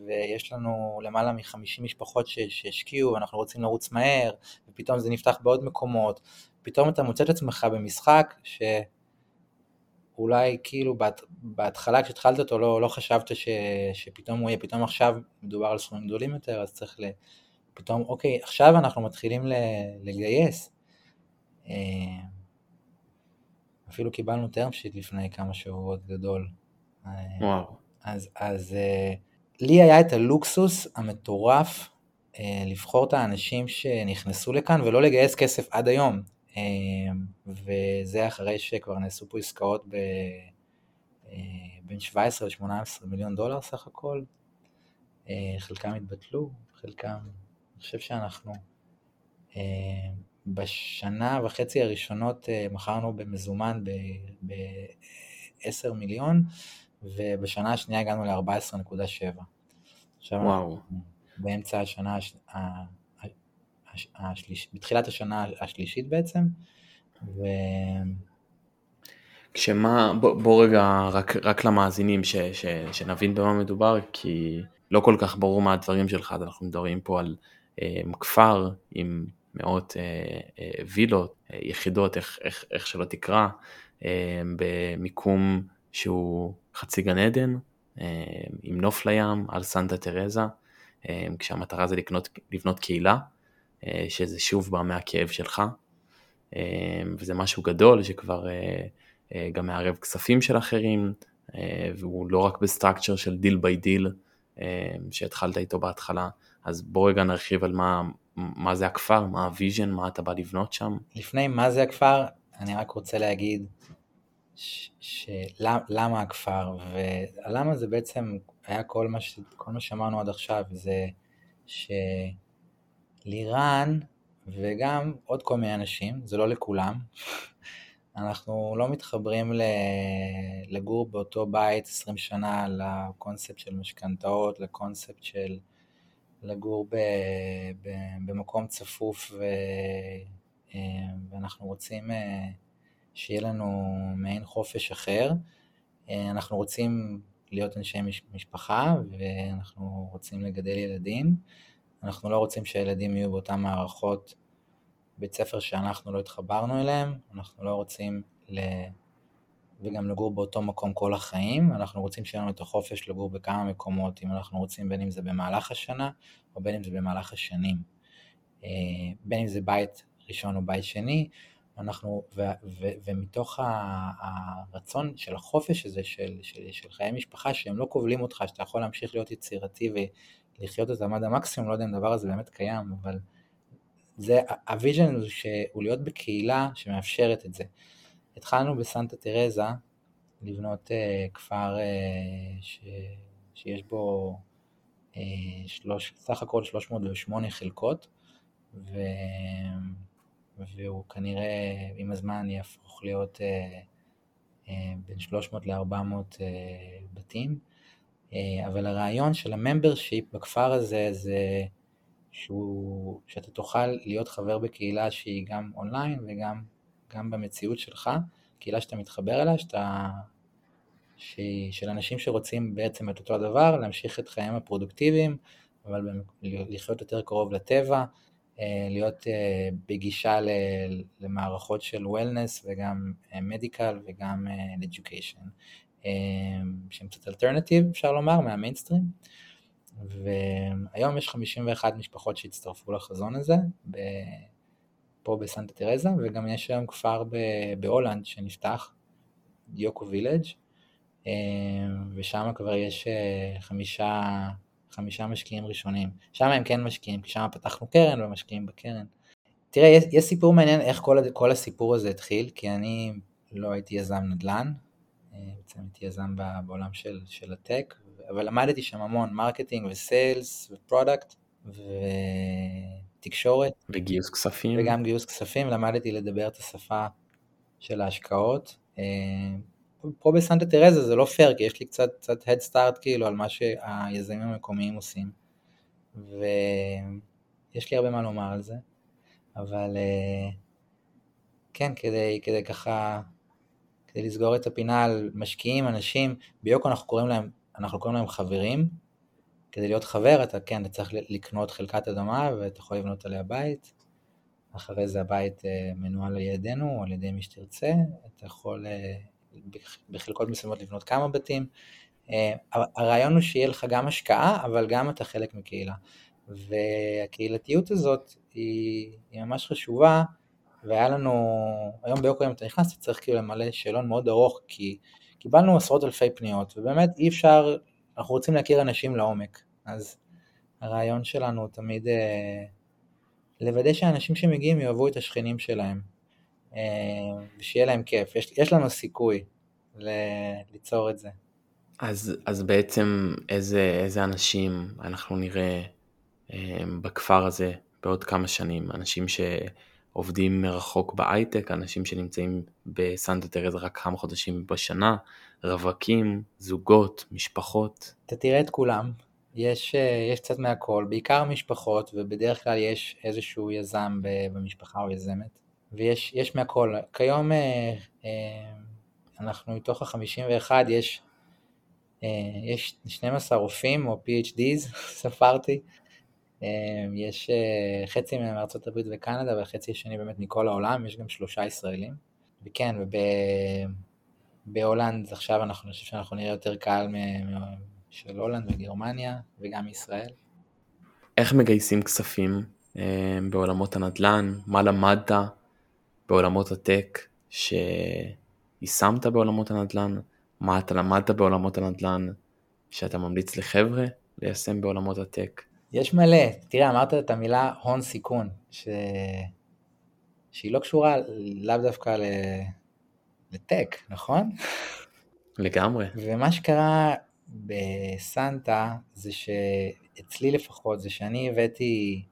D: ויש לנו למעלה מ-50 משפחות שהשקיעו, ואנחנו רוצים לרוץ מהר, ופתאום זה נפתח בעוד מקומות. פתאום אתה מוצא את עצמך במשחק שאולי כאילו בהת... בהתחלה כשהתחלת אותו לא, לא חשבת ש... שפתאום הוא יהיה, פתאום עכשיו מדובר על סכומים גדולים יותר, אז צריך ל... פתאום, אוקיי, עכשיו אנחנו מתחילים. לגייס. אה, אפילו קיבלנו term sheet לפני כמה שבועות גדול. אה,
C: וואו.
D: אז, אז uh, לי היה את הלוקסוס המטורף לבחור את האנשים שנכנסו לכאן ולא לגייס כסף עד היום. וזה אחרי שכבר נעשו פה עסקאות ב, בין 17 ל-18 מיליון דולר סך הכל. חלקם התבטלו, חלקם, אני חושב שאנחנו בשנה וחצי הראשונות uh, מכרנו במזומן ב-10 מיליון. ובשנה השנייה הגענו ל-14.7. עכשיו
C: וואו.
D: באמצע השנה, הש- הש- השליש, בתחילת השנה השלישית בעצם, ו...
C: כשמה, בוא, בוא רגע רק, רק למאזינים ש, ש, שנבין במה מדובר, כי לא כל כך ברור מה הדברים שלך, אז אנחנו מדברים פה על אה, כפר עם מאות אה, אה, וילות, אה, יחידות, איך, איך, איך שלא תקרא, אה, במיקום שהוא חצי גן עדן, אה, עם נוף לים, על סנטה תרזה, אה, כשהמטרה זה לקנות, לבנות קהילה, אה, שזה שוב בא מהכאב שלך, אה, וזה משהו גדול שכבר אה, אה, גם מערב כספים של אחרים, אה, והוא לא רק ב structure של deal by deal שהתחלת איתו בהתחלה, אז בוא רגע נרחיב על מה, מה זה הכפר, מה ה vision, מה אתה בא לבנות שם.
D: לפני מה זה הכפר, אני רק רוצה להגיד שלמה למה הכפר, ולמה זה בעצם היה כל מה, ש, כל מה שאמרנו עד עכשיו, זה שלירן וגם עוד כל מיני אנשים, זה לא לכולם, <laughs> אנחנו לא מתחברים לגור באותו בית 20 שנה לקונספט של משכנתאות, לקונספט של לגור ב, ב, במקום צפוף ו, אה, ואנחנו רוצים אה, שיהיה לנו מעין חופש אחר. אה, אנחנו רוצים להיות אנשי מש- משפחה ואנחנו רוצים לגדל ילדים. אנחנו לא רוצים שהילדים יהיו באותן מערכות בית ספר שאנחנו לא התחברנו אליהם, אנחנו לא רוצים ל... וגם לגור באותו מקום כל החיים, אנחנו רוצים שיהיה לנו את החופש לגור בכמה מקומות, אם אנחנו רוצים בין אם זה במהלך השנה או בין אם זה במהלך השנים. אה, בין אם זה בית ראשון או בית שני, אנחנו, ו, ו, ומתוך ה- הרצון של החופש הזה של, של, של חיי משפחה, שהם לא כובלים אותך, שאתה יכול להמשיך להיות יצירתי ולחיות את המד המקסימום, לא יודע אם הדבר הזה באמת קיים, אבל זה, ה vision הוא להיות בקהילה שמאפשרת את זה. התחלנו בסנטה תרזה לבנות אה, כפר אה, ש, שיש בו אה, שלוש, סך הכל 308 חלקות, ו, והוא כנראה עם הזמן יהפוך להיות אה, אה, בין 300 ל-400 אה, בתים, אה, אבל הרעיון של ה membership בכפר הזה זה שהוא, שאתה תוכל להיות חבר בקהילה שהיא גם אונליין וגם גם במציאות שלך, קהילה שאתה מתחבר אליה, שאתה, שהיא של אנשים שרוצים בעצם את אותו הדבר, להמשיך את חייהם הפרודוקטיביים, אבל לחיות יותר קרוב לטבע, אה, להיות אה, בגישה למערכות של wellness וגם medical וגם education, אה, שהם קצת alternative אפשר לומר מהמיינסטרים. והיום יש 51 משפחות שהצטרפו לחזון הזה. פה בסנטה תרזה, וגם יש היום כפר בהולנד שנפתח, יוקו וילג', אה, ושם כבר יש אה, חמישה, חמישה משקיעים ראשונים. שם הם כן משקיעים, כי שם פתחנו קרן ומשקיעים בקרן. תראה, יש, יש סיפור מעניין איך כל, כל הסיפור הזה התחיל, כי אני לא הייתי יזם נדל"ן, אה, בעצם הייתי יזם בעולם של, של ה tech, אבל למדתי שם המון marketing ו sales ו product, ו... תקשורת
C: וגיוס כספים.
D: וגם גיוס כספים, למדתי לדבר את השפה של ההשקעות. אה, פה בסנטה תרזה זה לא פייר, כי יש לי קצת, קצת head start כאילו על מה שהיזמים המקומיים עושים. ויש לי הרבה מה לומר על זה, אבל אה, כן, כדי, כדי ככה, כדי לסגור את הפינה על משקיעים, אנשים, ביוקו אנחנו קוראים להם, אנחנו קוראים להם חברים. כדי להיות חבר אתה כן, אתה צריך לקנות חלקת אדמה ואתה יכול לבנות עליה בית. אחרי זה הבית אה, מנוהל על ידינו או על ידי מי שתרצה, אתה יכול אה, בחלקות מסוימות לבנות כמה בתים. אה, הרעיון הוא שיהיה לך גם השקעה, אבל גם אתה חלק מקהילה. והקהילתיות הזאת היא, היא ממש חשובה, והיה לנו, היום ביוקר אם אתה נכנס, אתה צריך כאילו למלא שאלון מאוד ארוך, כי קיבלנו עשרות אלפי פניות, ובאמת אי אפשר, אנחנו רוצים להכיר אנשים לעומק, אז הרעיון שלנו הוא תמיד אה, לוודא שאנשים שמגיעים יאהבו את השכנים שלהם, אה, ושיהיה להם כיף, יש, יש לנו סיכוי ל, ליצור את זה.
C: אז, אז בעצם איזה, איזה אנשים אנחנו נראה אה, בכפר הזה בעוד כמה שנים? אנשים שעובדים מרחוק בהייטק, אנשים שנמצאים בסנטה תרזה רק כמה חודשים בשנה, רווקים, זוגות, משפחות?
D: אתה תראה את כולם, יש, אה, יש קצת מהכל, בעיקר משפחות, ובדרך כלל יש איזשהו יזם במשפחה או יזמת, ויש מהכל. כיום אה, אנחנו מתוך ה-51, יש, יש 12 רופאים או PhDs, <laughs> ספרתי, יש חצי מהם מארצות הברית וקנדה והחצי השני באמת מכל העולם, יש גם שלושה ישראלים. וכן, ובהולנד עכשיו אנחנו, חושב שאנחנו נראה יותר קהל של הולנד וגרמניה וגם ישראל.
C: איך מגייסים כספים אה, בעולמות הנדל"ן? מה למדת בעולמות הטק שיישמת בעולמות הנדל"ן? מה אתה למדת בעולמות הנדל"ן שאתה ממליץ לחבר'ה ליישם בעולמות הטק?
D: יש מלא. תראה, אמרת את המילה הון סיכון, ש... שהיא לא קשורה לאו דווקא ל... לטק, נכון?
C: לגמרי.
D: ומה שקרה בסנטה זה שאצלי לפחות, זה שאני הבאתי,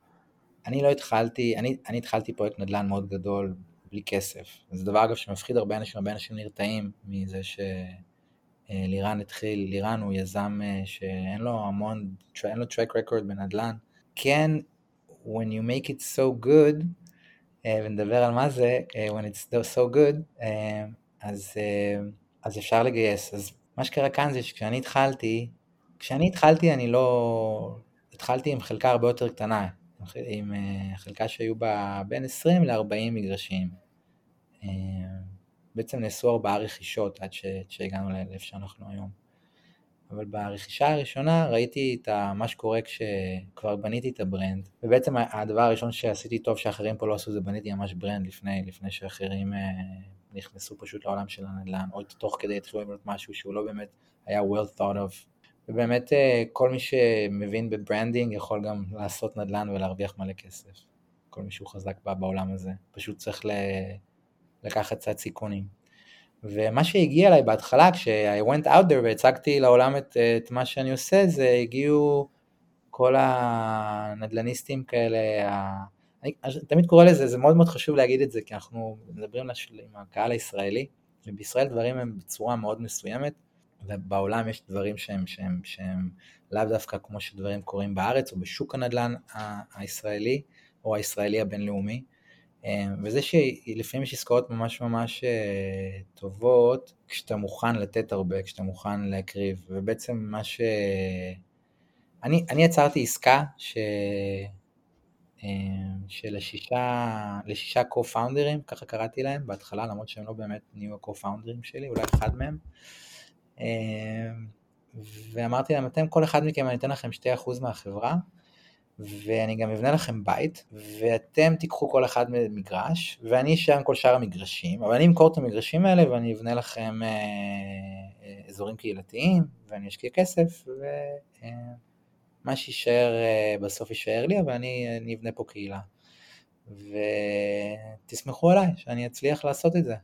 D: אני לא התחלתי, אני, אני התחלתי פרויקט נדל"ן מאוד גדול בלי כסף. זה דבר אגב שמפחיד הרבה אנשים, הרבה אנשים נרתעים מזה שלירן התחיל, לירן הוא יזם אה, שאין לו המון, אין לו track record בנדל"ן. כן, when you make it so good, אה, ונדבר על מה זה, אה, when it's so good, אז, אז אפשר לגייס. אז מה שקרה כאן זה שכשאני התחלתי, כשאני התחלתי אני לא... התחלתי עם חלקה הרבה יותר קטנה, עם אה, חלקה שהיו בה בין 20 ל-40 מגרשים. אה, בעצם נעשו ארבעה רכישות עד שהגענו לאיפה שאנחנו היום. אבל ברכישה הראשונה ראיתי את מה שקורה כשכבר בניתי את ה brand, ובעצם הדבר הראשון שעשיתי טוב שאחרים פה לא עשו זה בניתי ממש brand לפני, לפני שאחרים אה, נכנסו פשוט לעולם של הנדל"ן, או תוך כדי התחילו לבנות משהו שהוא לא באמת היה well thought of. ובאמת אה, כל מי שמבין ב branding יכול גם לעשות נדל"ן ולהרוויח מלא כסף. כל מי שהוא חזק בעולם הזה, פשוט צריך לקחת קצת סיכונים. ומה שהגיע אליי בהתחלה, כש-I went out there והצגתי לעולם את, את מה שאני עושה, זה הגיעו כל הנדל"ניסטים כאלה, אני, אני תמיד קורא לזה, זה מאוד מאוד חשוב להגיד את זה, כי אנחנו מדברים עם הקהל הישראלי, ובישראל דברים הם בצורה מאוד מסוימת, ובעולם יש דברים שהם, שהם, שהם לאו דווקא כמו שדברים קורים בארץ, או בשוק הנדל"ן הישראלי, או הישראלי הבינלאומי. וזה שלפעמים יש עסקאות ממש ממש אה, טובות, כשאתה מוכן לתת הרבה, כשאתה מוכן להקריב, ובעצם מה ש... אני, אני יצרתי עסקה ש... אמ, שלשישה לשישה co-founders, ככה קראתי להם בהתחלה, למרות שהם לא באמת נהיו ה-co-founders שלי, אולי אחד מהם. אמ, ואמרתי להם, אתם, כל אחד מכם, אני אתן לכם 2% מהחברה, ואני גם אבנה לכם בית, ואתם תיקחו כל אחד מגרש, ואני אשאר עם כל שאר המגרשים, אבל אני אמכור את המגרשים האלה ואני אבנה לכם אה, אה, אזורים קהילתיים, ואני אשקיע כסף, ו... אה, מה שיישאר אה, בסוף יישאר לי, אבל אני, אבנה פה קהילה. ותסמכו עליי שאני אצליח לעשות את זה.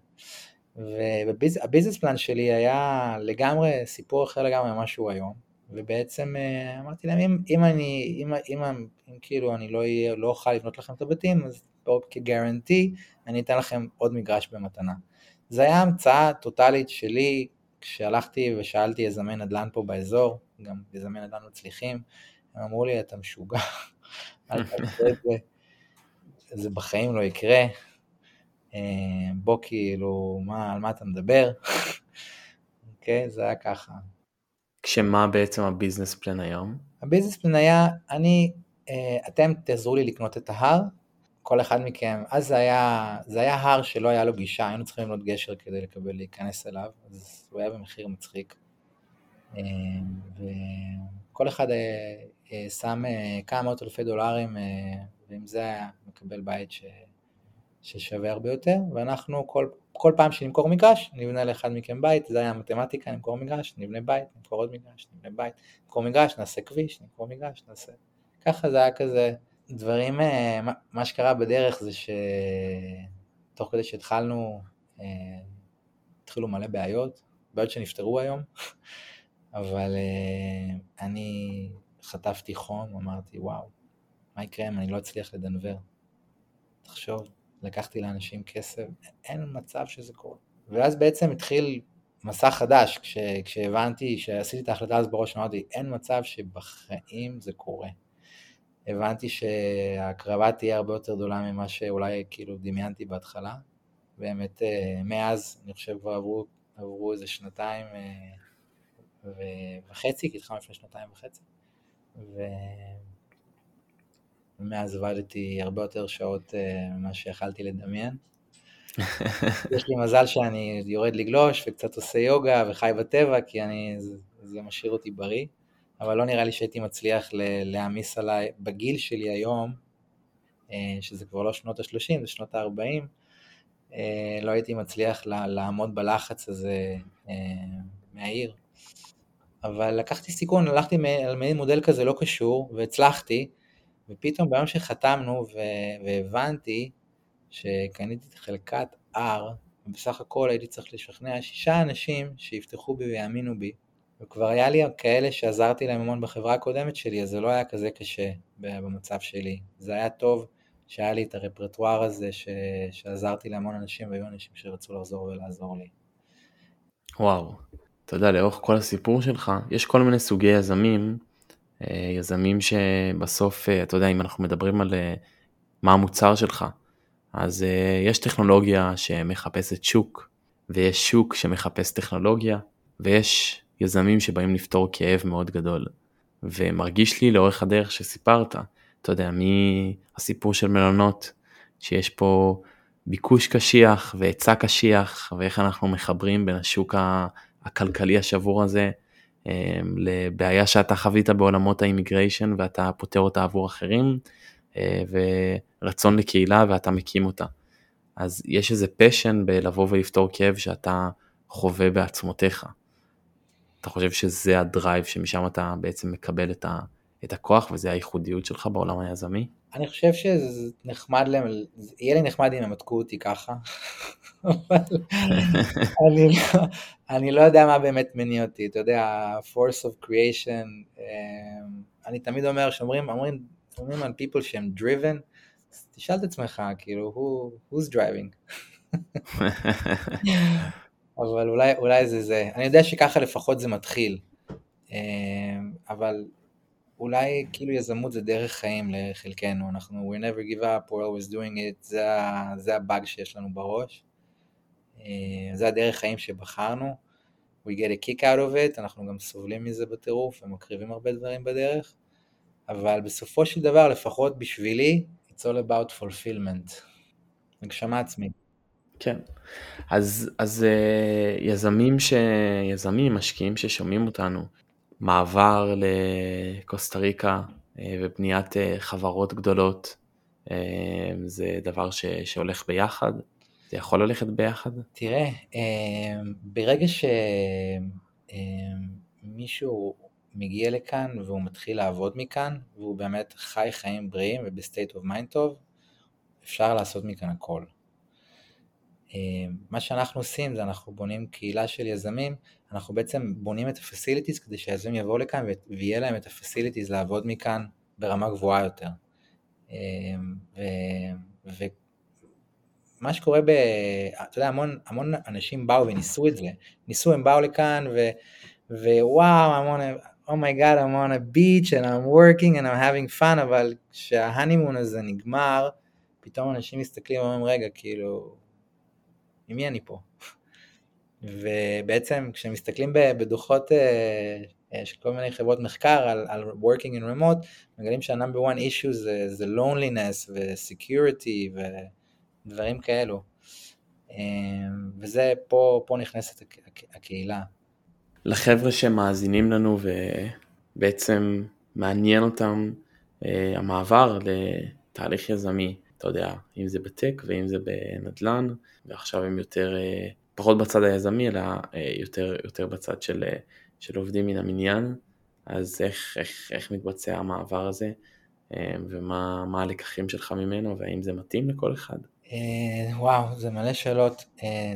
D: והביזנס פלן שלי היה לגמרי סיפור אחר לגמרי ממה שהוא היום. ובעצם אה, אמרתי להם, אם, אם אני, אם, אם, אם, אם כאילו אני לא אהיה, לא אוכל לבנות לכם את הבתים, אז כגרנטי, אני אתן לכם עוד מגרש במתנה. זה היה המצאה טוטאלית שלי, כשהלכתי ושאלתי יזמי נדל"ן פה באזור, גם יזמי נדל"ן מצליחים, הם אמרו לי, אתה משוגע, <laughs> אל תעשה את זה, זה בחיים לא יקרה, אה, בוא כאילו, מה, על מה אתה מדבר? <laughs> אוקיי, זה היה ככה.
C: כשמה בעצם הביזנס פלן היום?
D: הביזנס פלן היה, אני, אה, אתם תעזרו לי לקנות את ההר, כל אחד מכם, אז זה היה, זה היה הר שלא היה לו גישה, היינו צריכים לבנות גשר כדי לקבל להיכנס אליו, אז הוא היה במחיר מצחיק. אה, וכל אחד אה, אה, שם כמה מאות אלפי דולרים, ועם זה היה מקבל בית ש, ששווה הרבה יותר, ואנחנו כל, כל פעם שנמכור מגרש, נבנה לאחד מכם בית, זה היה מתמטיקה, נמכור מגרש, נבנה בית, נמכור עוד מגרש, נבנה בית, נמכור מגרש, נעשה כביש, נמכור מגרש, נעשה... ככה זה היה כזה, דברים, אה, מה- שקרה בדרך זה שתוך כדי שהתחלנו, אה, התחילו מלא בעיות, בעיות שנפתרו היום, <laughs> אבל אה, אני חטפתי חום, אמרתי וואו, מה יקרה אם אני לא אצליח לדנבר? תחשוב, לקחתי לאנשים כסף, אין מצב שזה קורה. ואז בעצם התחיל מסע חדש, כש, כשהבנתי, שעשיתי את ההחלטה הזאת בראש, אמרתי, אין מצב שבחיים זה קורה. הבנתי שההקרבה תהיה הרבה יותר גדולה ממה שאולי כאילו דמיינתי בהתחלה. באמת, אה, מאז, אני חושב כבר עברו, עברו איזה שנתיים אה, וחצי, כי התחלנו לפני שנתיים וחצי. ומאז עבדתי הרבה יותר שעות אה, ממה שיכלתי לדמיין. <laughs> יש לי מזל שאני יורד לגלוש וקצת עושה יוגה וחי בטבע, כי אני, זה, זה משאיר אותי בריא, אבל לא נראה לי שהייתי מצליח להעמיס עליי, בגיל שלי היום, אה, שזה כבר לא שנות ה-30, זה שנות ה-40, לא הייתי מצליח לעמוד בלחץ הזה אה, מהעיר. אבל לקחתי סיכון, הלכתי על מעין מודל כזה לא קשור, והצלחתי, ופתאום ביום שחתמנו והבנתי שקניתי את חלקת R, ובסך הכל הייתי צריך לשכנע שישה אנשים שיפתחו בי ויאמינו בי, וכבר היה לי כאלה שעזרתי להם המון בחברה הקודמת שלי, אז זה לא היה כזה קשה במצב שלי. זה היה טוב שהיה לי את הרפרטואר הזה, ש... שעזרתי להמון אנשים, והיו אנשים שרצו לחזור ולעזור לי.
C: וואו, אתה יודע, לאורך כל הסיפור שלך, יש כל מיני סוגי יזמים, אה, יזמים שבסוף, אה, אתה יודע, אם אנחנו מדברים על אה, מה המוצר שלך, אז יש טכנולוגיה שמחפשת שוק, ויש שוק שמחפש טכנולוגיה, ויש יזמים שבאים לפתור כאב מאוד גדול. ומרגיש לי לאורך הדרך שסיפרת, אתה יודע, מהסיפור של מלונות, שיש פה ביקוש קשיח והיצע קשיח, ואיך אנחנו מחברים בין השוק הכלכלי השבור הזה אה, לבעיה שאתה חווית בעולמות האימיגריישן ואתה פותר אותה עבור אחרים, אה, ורצון לקהילה ואתה מקים אותה. אז יש איזה פשן בלבוא ולפתור כאב שאתה חווה בעצמותיך. אתה חושב שזה הדרייב שמשם אתה בעצם מקבל את, ה, את הכוח וזה הייחודיות שלך בעולם היזמי?
D: אני חושב שזה נחמד להם, יהיה לי נחמד אם ימתקו אותי ככה, אבל אני, לא, אני לא יודע מה באמת מניע אותי, אתה יודע, force of creation, אה, אני תמיד אומר, שאומרים אומרים, אומרים על people שהם driven, אז תשאל את עצמך, כאילו, who, who's driving? <laughs> אבל אולי, אולי זה זה, אני יודע שככה לפחות זה מתחיל, אה, אבל אולי כאילו יזמות זה דרך חיים לחלקנו, אנחנו we never give up, we're always doing it, זה, זה הבאג שיש לנו בראש, אה, זה הדרך חיים שבחרנו, we get a kick out of it, אנחנו גם סובלים מזה בטירוף ומקריבים הרבה דברים בדרך, אבל בסופו של דבר, לפחות בשבילי, it's all about fulfillment, הגשמה עצמית.
C: כן. אז, אז אה, יזמים, ש... יזמים, משקיעים ששומעים אותנו, מעבר לקוסטה ריקה אה, ובניית אה, חברות גדולות, אה, זה דבר ש... שהולך ביחד? זה יכול ללכת ביחד?
D: תראה, אה, ברגע שמישהו מגיע לכאן והוא מתחיל לעבוד מכאן, והוא באמת חי חיים בריאים וב state of mind טוב, אפשר לעשות מכאן הכל. אה, מה שאנחנו עושים זה אנחנו בונים קהילה של יזמים, אנחנו בעצם בונים את ה-facilities כדי שהיזמים יבואו לכאן ויהיה להם את ה-facilities לעבוד מכאן ברמה גבוהה יותר. אה, ומה שקורה ב... אתה יודע, המון, המון אנשים באו וניסו את זה, ניסו, הם באו לכאן ו... ווואו, a, oh my god, I'm on a beach and I'm working and I'm having fun, אבל כשההנימון הזה נגמר, פתאום אנשים מסתכלים ואומרים, רגע, כאילו, עם מי אני פה? <laughs> ובעצם כשמסתכלים בדוחות אה, אה, של כל מיני חברות מחקר על, על working in remote, מגלים שה-number one issue זה, זה loneliness ו-security ודברים כאלו. אה, וזה, פה, פה נכנסת הקהילה.
C: לחבר'ה שמאזינים לנו ובעצם מעניין אותם המעבר לתהליך יזמי, אתה יודע, אם זה בטק ואם זה בנדל"ן, ועכשיו הם יותר, אה, פחות בצד היזמי, אלא אה, יותר, יותר בצד של, אה, של עובדים מן המניין, אז איך, איך, איך מתבצע המעבר הזה, ומה הלקחים שלך ממנו, והאם זה מתאים לכל אחד?
D: וואו, זה מלא שאלות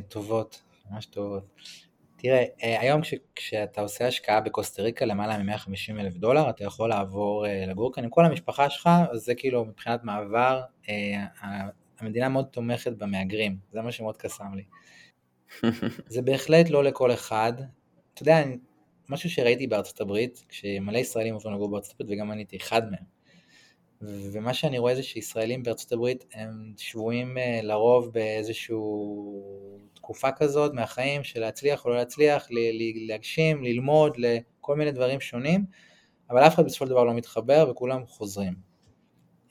D: טובות, ממש טובות. תראה, אה, היום כש, כשאתה עושה השקעה בקוסטה ריקה למעלה מ-150 אלף דולר, אתה יכול לעבור אה, לגור כאן עם כל המשפחה שלך, אז זה כאילו מבחינת מעבר, אה, המדינה מאוד תומכת במהגרים, זה מה שמאוד קסם לי. <laughs> זה בהחלט לא לכל אחד. אתה יודע, משהו שראיתי בארצות הברית, כשמלא ישראלים עוברים לגור בארצות הברית, וגם אני הייתי אחד מהם, ומה שאני רואה זה שישראלים בארצות הברית הם שבויים לרוב באיזושהי תקופה כזאת מהחיים של להצליח או לא להצליח, להגשים, ללמוד, לכל מיני דברים שונים, אבל אף אחד בסופו של דבר לא מתחבר וכולם חוזרים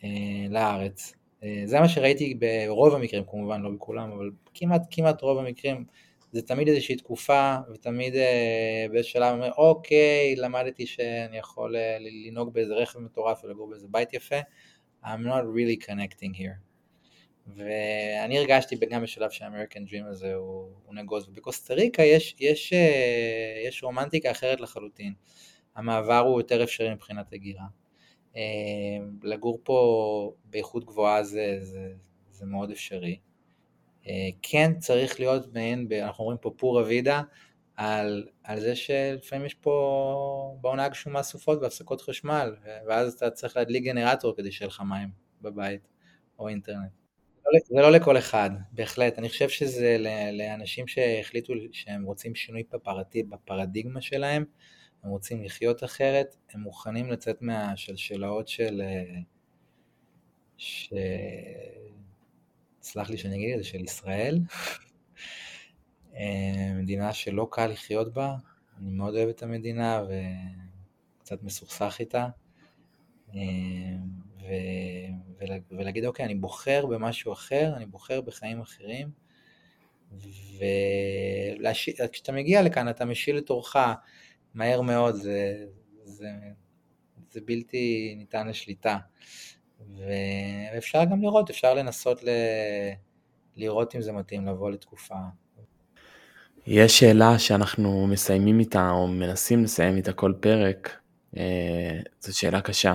D: אה, לארץ. אה, זה מה שראיתי ברוב המקרים, כמובן לא בכולם, אבל כמעט, כמעט רוב המקרים זה תמיד איזושהי תקופה, ותמיד אה, באיזשהו שלב אומר, אוקיי, למדתי שאני יכול אה, לנהוג באיזה רכב מטורף ולגור באיזה בית יפה, I'm not really connecting here. ואני הרגשתי גם בשלב שהאמריקן דרים הזה הוא, הוא נגוז, ובקוסטה ריקה יש, יש, אה, יש רומנטיקה אחרת לחלוטין, המעבר הוא יותר אפשרי מבחינת הגירה. אה, לגור פה באיכות גבוהה זה, זה, זה מאוד אפשרי. אה, כן צריך להיות מעין, אנחנו אומרים פה פורה וידה, על, על זה שלפעמים יש פה בעונה גשומה סופות והפסקות חשמל, ואז אתה צריך להדליק גנרטור כדי שיהיה לך מים בבית או אינטרנט. זה לא לכל אחד, בהחלט. אני חושב שזה לאנשים שהחליטו שהם רוצים שינוי בפרדיגמה שלהם, הם רוצים לחיות אחרת, הם מוכנים לצאת מהשלשלאות של... ש... סלח לי שאני אגיד את זה, של ישראל. אה, מדינה שלא קל לחיות בה, אני מאוד אוהב את המדינה וקצת מסוכסך איתה. אה, ו... ולהגיד אוקיי, אני בוחר במשהו אחר, אני בוחר בחיים אחרים, וכשאתה מגיע לכאן אתה משיל את אורך מהר מאוד, זה, זה, זה בלתי ניתן לשליטה. ואפשר גם לראות, אפשר לנסות ל... לראות אם זה מתאים לבוא לתקופה.
C: יש שאלה שאנחנו מסיימים איתה, או מנסים לסיים איתה כל פרק, אה, זו שאלה קשה.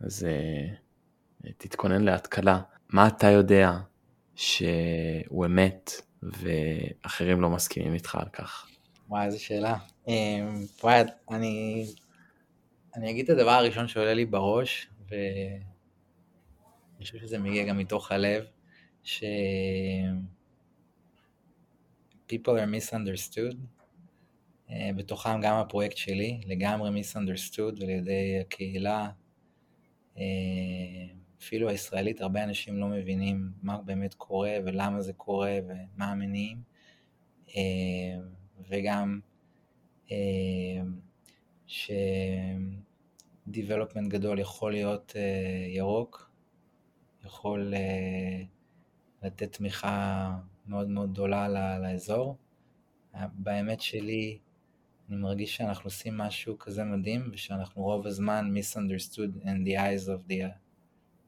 C: אז אה, תתכונן להתקלה. מה אתה יודע שהוא אמת ואחרים לא מסכימים איתך על כך?
D: וואי, איזה שאלה. אמ, וואי, אני, אני אגיד את הדבר הראשון שעולה לי בראש, ואני חושב שזה מגיע גם מתוך הלב, ש... people are misunderstood, אה, בתוכם גם הפרויקט שלי, לגמרי misunderstood ועל ידי הקהילה. אה, אפילו הישראלית, הרבה אנשים לא מבינים מה באמת קורה ולמה זה קורה ומה המניעים. אה, וגם אה, ש-development גדול יכול להיות ירוק, יכול לתת תמיכה מאוד מאוד גדולה לאזור. באמת שלי, אני מרגיש שאנחנו עושים משהו כזה מדהים, ושאנחנו רוב הזמן misunderstood in the eyes of the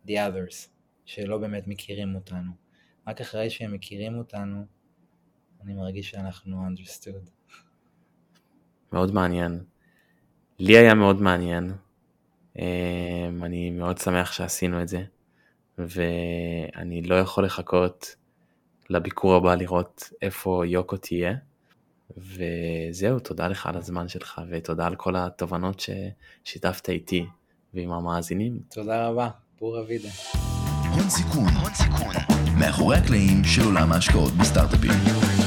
D: the others, שלא באמת מכירים אותנו. רק אחרי שהם מכירים אותנו, אני מרגיש שאנחנו understood.
C: מאוד מעניין. לי היה מאוד מעניין. אמ, אני מאוד שמח שעשינו את זה, ואני לא יכול לחכות לביקור הבא לראות איפה יוקו תהיה. וזהו, תודה לך על הזמן שלך ותודה על כל התובנות ששיתפת איתי ועם המאזינים.
D: תודה רבה, פורה וידה.
A: הון סיכון, הון סיכון, מאחורי הקלעים של עולם ההשקעות בסטארט-אפים.